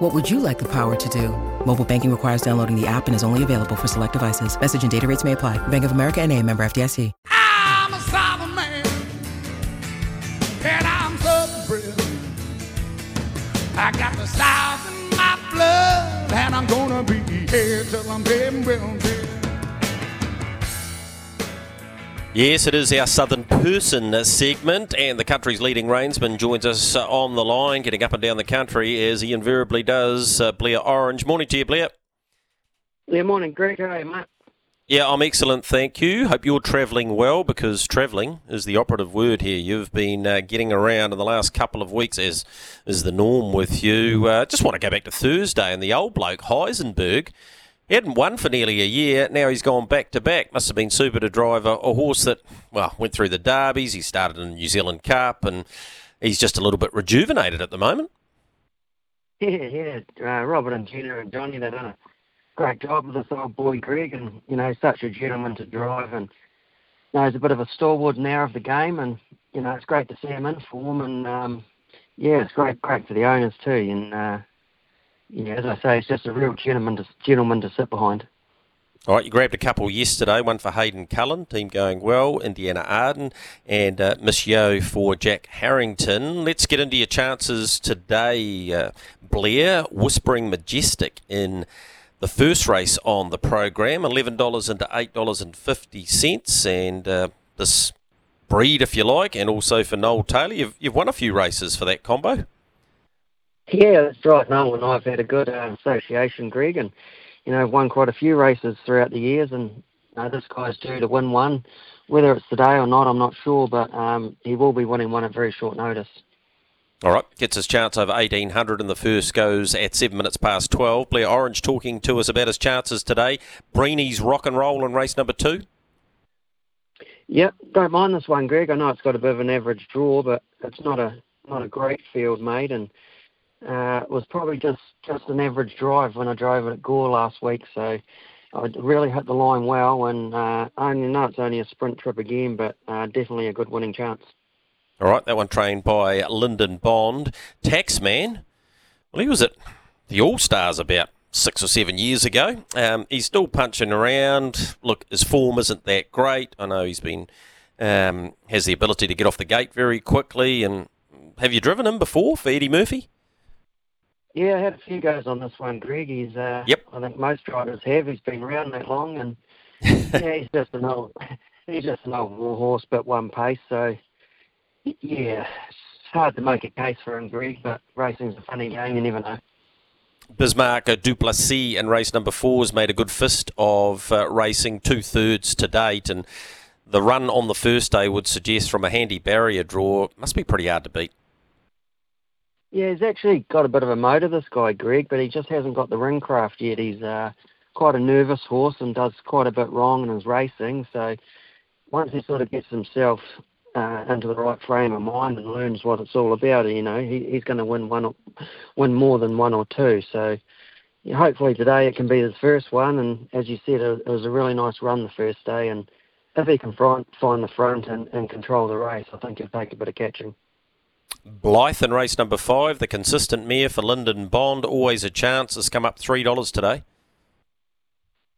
What would you like the power to do? Mobile banking requires downloading the app and is only available for select devices. Message and data rates may apply. Bank of America and a member FDIC. I'm a southern man, and I'm southern bred. I got the south in my blood, and I'm gonna be here till I'm dead and well dead. Yes, it is our Southern Person segment, and the country's leading reinsman joins us uh, on the line, getting up and down the country as he invariably does. Uh, Blair Orange. Morning to you, Blair. Yeah, morning, Greg. How are you, mate? Yeah, I'm excellent, thank you. Hope you're travelling well because travelling is the operative word here. You've been uh, getting around in the last couple of weeks, as is the norm with you. Uh, just want to go back to Thursday and the old bloke Heisenberg. He hadn't won for nearly a year. Now he's gone back to back. Must have been super to drive a, horse that, well, went through the derbies. He started in the New Zealand Cup, and he's just a little bit rejuvenated at the moment. Yeah, yeah. Uh, Robert and Gina and Johnny, they've done a great job with this old boy, Greg, and, you know, such a gentleman to drive. And, you know, he's a bit of a stalwart now of the game, and, you know, it's great to see him in form. And, um, yeah, it's great, great for the owners, too. And, uh, yeah, as I say, it's just a real gentleman to, gentleman to sit behind. All right, you grabbed a couple yesterday, one for Hayden Cullen, team going well, Indiana Arden, and uh, Miss Yo for Jack Harrington. Let's get into your chances today, uh, Blair. Whispering Majestic in the first race on the program, $11 into $8.50, and uh, this breed, if you like, and also for Noel Taylor. You've, you've won a few races for that combo. Yeah, that's right. Noel and I've had a good uh, association, Greg, and you know, won quite a few races throughout the years, and you know, this guy's due to win one. Whether it's today or not, I'm not sure, but um, he will be winning one at very short notice. All right, gets his chance over 1800 and the first goes at 7 minutes past 12. Blair Orange talking to us about his chances today. Breeny's rock and roll in race number two. Yep, don't mind this one, Greg. I know it's got a bit of an average draw, but it's not a not a great field, mate, and uh, was probably just, just an average drive when I drove it at Gore last week, so I really hit the line well, and uh, I know it's only a sprint trip again, but uh, definitely a good winning chance. All right, that one trained by Lyndon Bond. Taxman, well, he was at the All Stars about six or seven years ago. Um, he's still punching around. Look, his form isn't that great. I know he's been um, has the ability to get off the gate very quickly. And have you driven him before for Eddie Murphy? Yeah, I had a few goes on this one, Greg. Uh, yep. I think most drivers have. He's been around that long, and yeah, he's just an old, he's just an old war horse, but one pace. So yeah, it's hard to make a case for him, Greg. But racing's a funny game. You never know. Bismarck Duplessis in race number four has made a good fist of uh, racing, two thirds to date, and the run on the first day would suggest from a handy barrier draw must be pretty hard to beat. Yeah, he's actually got a bit of a motor, this guy, Greg, but he just hasn't got the ring craft yet. He's uh, quite a nervous horse and does quite a bit wrong in his racing. So once he sort of gets himself uh, into the right frame of mind and learns what it's all about, you know, he, he's going to win one, or, win more than one or two. So yeah, hopefully today it can be his first one. And as you said, it, was a really nice run the first day. And if he can find, find the front and, and control the race, I think he'll take a bit of catching. Blythe in race number five, the consistent mare for Lyndon Bond, always a chance, has come up $3 today.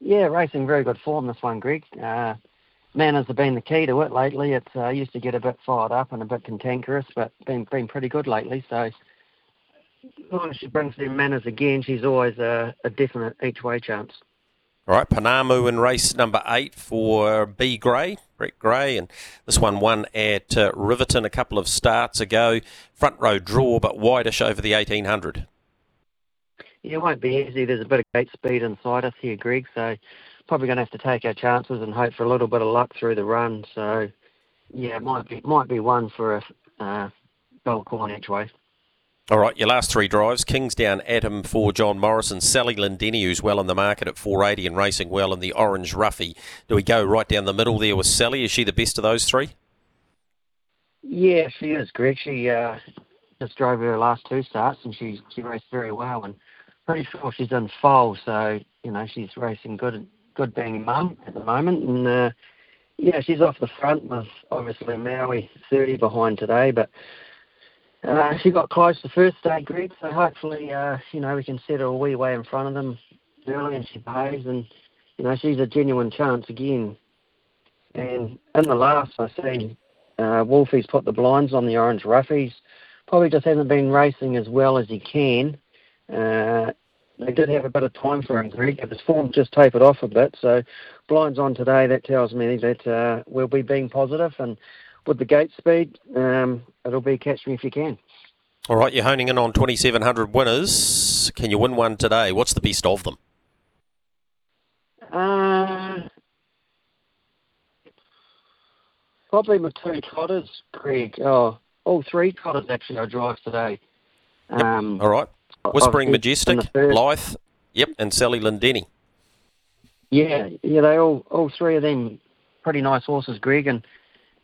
Yeah, racing very good form this one, Greg. Uh, manners have been the key to it lately. It uh, used to get a bit fired up and a bit cantankerous, but been been pretty good lately. So as she brings them manners again, she's always a, a definite each way chance. All right, Panamu in race number eight for B Gray, Brett Gray, and this one won at uh, Riverton a couple of starts ago. Front row draw, but wideish over the 1800. Yeah, it won't be easy. There's a bit of gate speed inside us here, Greg, so probably going to have to take our chances and hope for a little bit of luck through the run. So, yeah, it might be might be one for a uh, Belcorn each way. All right, your last three drives Kingsdown Atom for John Morrison, Sally Lindini, who's well in the market at 480 and racing well in the Orange Ruffy. Do we go right down the middle there with Sally? Is she the best of those three? Yeah, she is, Greg. She uh, just drove her last two starts and she she raced very well and pretty sure she's in foal, so you know she's racing good good being mum at the moment and uh, yeah, she's off the front with obviously Maui 30 behind today, but uh, she got close the first day, Greg, so hopefully, uh, you know, we can set her a wee way in front of them early and she behaves and, you know, she's a genuine chance again. And in the last, I see uh, Wolfie's put the blinds on the Orange Roughies. Probably just hasn't been racing as well as he can. Uh, they did have a bit of time for him, Greg. His form just tapered off a bit, so blinds on today. That tells me that uh, we'll be being positive and with the gate speed, um, it'll be catch me if you can. All right, you're honing in on 2,700 winners. Can you win one today? What's the best of them? Uh, probably my two trotters, Greg. Oh, all three trotters actually I drive today. Um. All right. Whispering Majestic, Blythe, yep, and Sally Lindeni. Yeah, yeah, they all all three of them pretty nice horses, Greg, and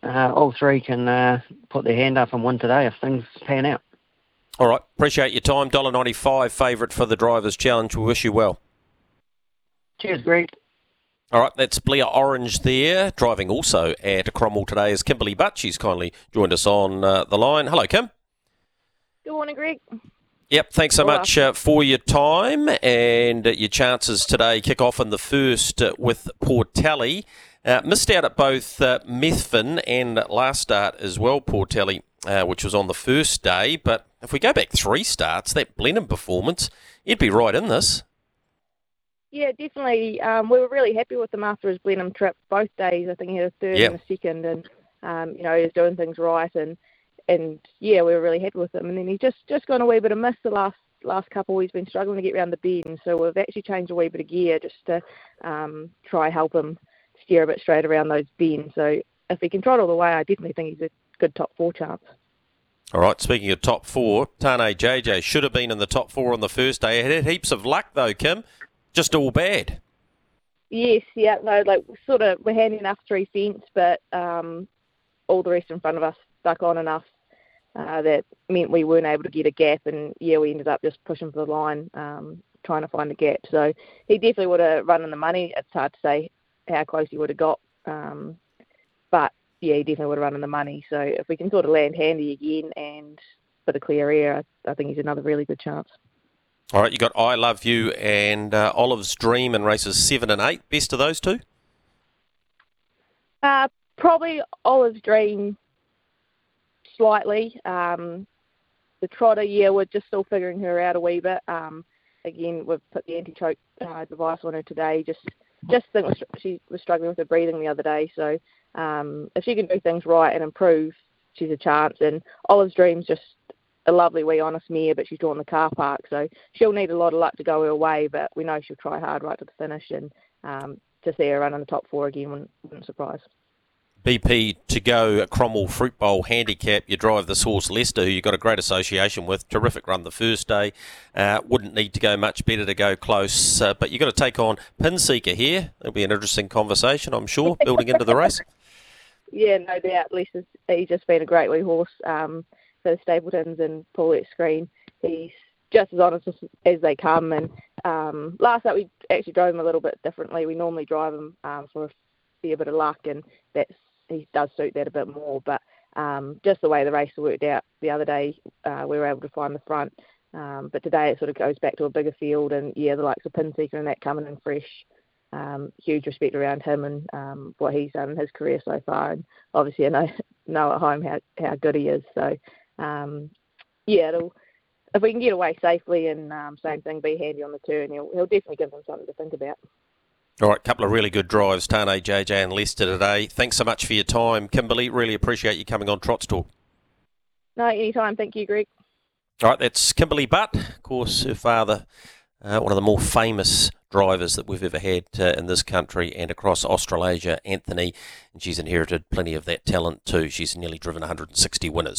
uh, all three can uh, put their hand up and win today if things pan out. All right, appreciate your time. Dollar ninety five favourite for the drivers' challenge. We wish you well. Cheers, Greg. All right, that's Blair Orange there, driving also at Cromwell today is Kimberly Butt. She's kindly joined us on uh, the line. Hello, Kim. Good morning, Greg. Yep, thanks so much uh, for your time and uh, your chances today. Kick off in the first uh, with Portelli. Uh, missed out at both uh, Methven and last start as well, Portelli, uh, which was on the first day. But if we go back three starts, that Blenheim performance, he'd be right in this. Yeah, definitely. Um, we were really happy with him after his Blenheim trip both days. I think he had a third yep. and a second, and um, you know he was doing things right, and and yeah, we were really happy with him. And then he just just gone a wee bit of miss the last last couple. He's been struggling to get around the bend, so we've actually changed a wee bit of gear just to um, try help him steer a bit straight around those bends. So if he can trot all the way, I definitely think he's a good top four chance. All right, speaking of top four, Tane JJ should have been in the top four on the first day. He had heaps of luck though, Kim. Just all bad. Yes, yeah, no, like sort of we're handing enough three fence, but um, all the rest in front of us stuck on enough uh, that meant we weren't able to get a gap, and yeah, we ended up just pushing for the line, um, trying to find a gap. So he definitely would have run in the money. It's hard to say how close he would have got. Um, but yeah, he definitely would have run in the money. So if we can sort of land handy again and put a clear air, I, I think he's another really good chance. All right, you got I Love You and uh, Olive's Dream in races seven and eight. Best of those two? Uh, probably Olive's Dream slightly. Um, the trotter, yeah, we're just still figuring her out a wee bit. Um, again, we've put the anti-choke uh, device on her today just just think she was struggling with her breathing the other day. So um, if she can do things right and improve, she's a chance. And Olive's Dream's just a lovely wee honest mare, but she's drawn the car park, so she'll need a lot of luck to go her way. But we know she'll try hard right to the finish, and um, to see her run in the top four again wouldn't, wouldn't surprise. BP to go at Cromwell Fruit Bowl handicap. You drive the horse Leicester, who you've got a great association with. Terrific run the first day. Uh, wouldn't need to go much better to go close, uh, but you've got to take on Pinseeker here. It'll be an interesting conversation, I'm sure, building into the race. Yeah, no doubt. Leicester's he's just been a great wee horse um, for the Stapletons and Paulette Screen. He's just as honest as they come. And um, last night we actually drove him a little bit differently. We normally drive him um, for a fair bit of luck, and that's he does suit that a bit more. But um, just the way the race worked out the other day, uh, we were able to find the front. Um, but today it sort of goes back to a bigger field, and yeah, the likes of Pinseeker and that coming in fresh. Um, huge respect around him and um, what he's done in his career so far, and obviously I know know at home how how good he is. So um, yeah, if we can get away safely and um, same thing, be handy on the turn, he'll he'll definitely give them something to think about. All right, couple of really good drives, Tane, JJ, and Lester today. Thanks so much for your time, Kimberly. Really appreciate you coming on Trots Talk. No, anytime. Thank you, Greg. All right, that's Kimberly Butt. Of course, her father, uh, one of the more famous drivers that we've ever had uh, in this country and across Australasia, Anthony. And she's inherited plenty of that talent too. She's nearly driven 160 winners.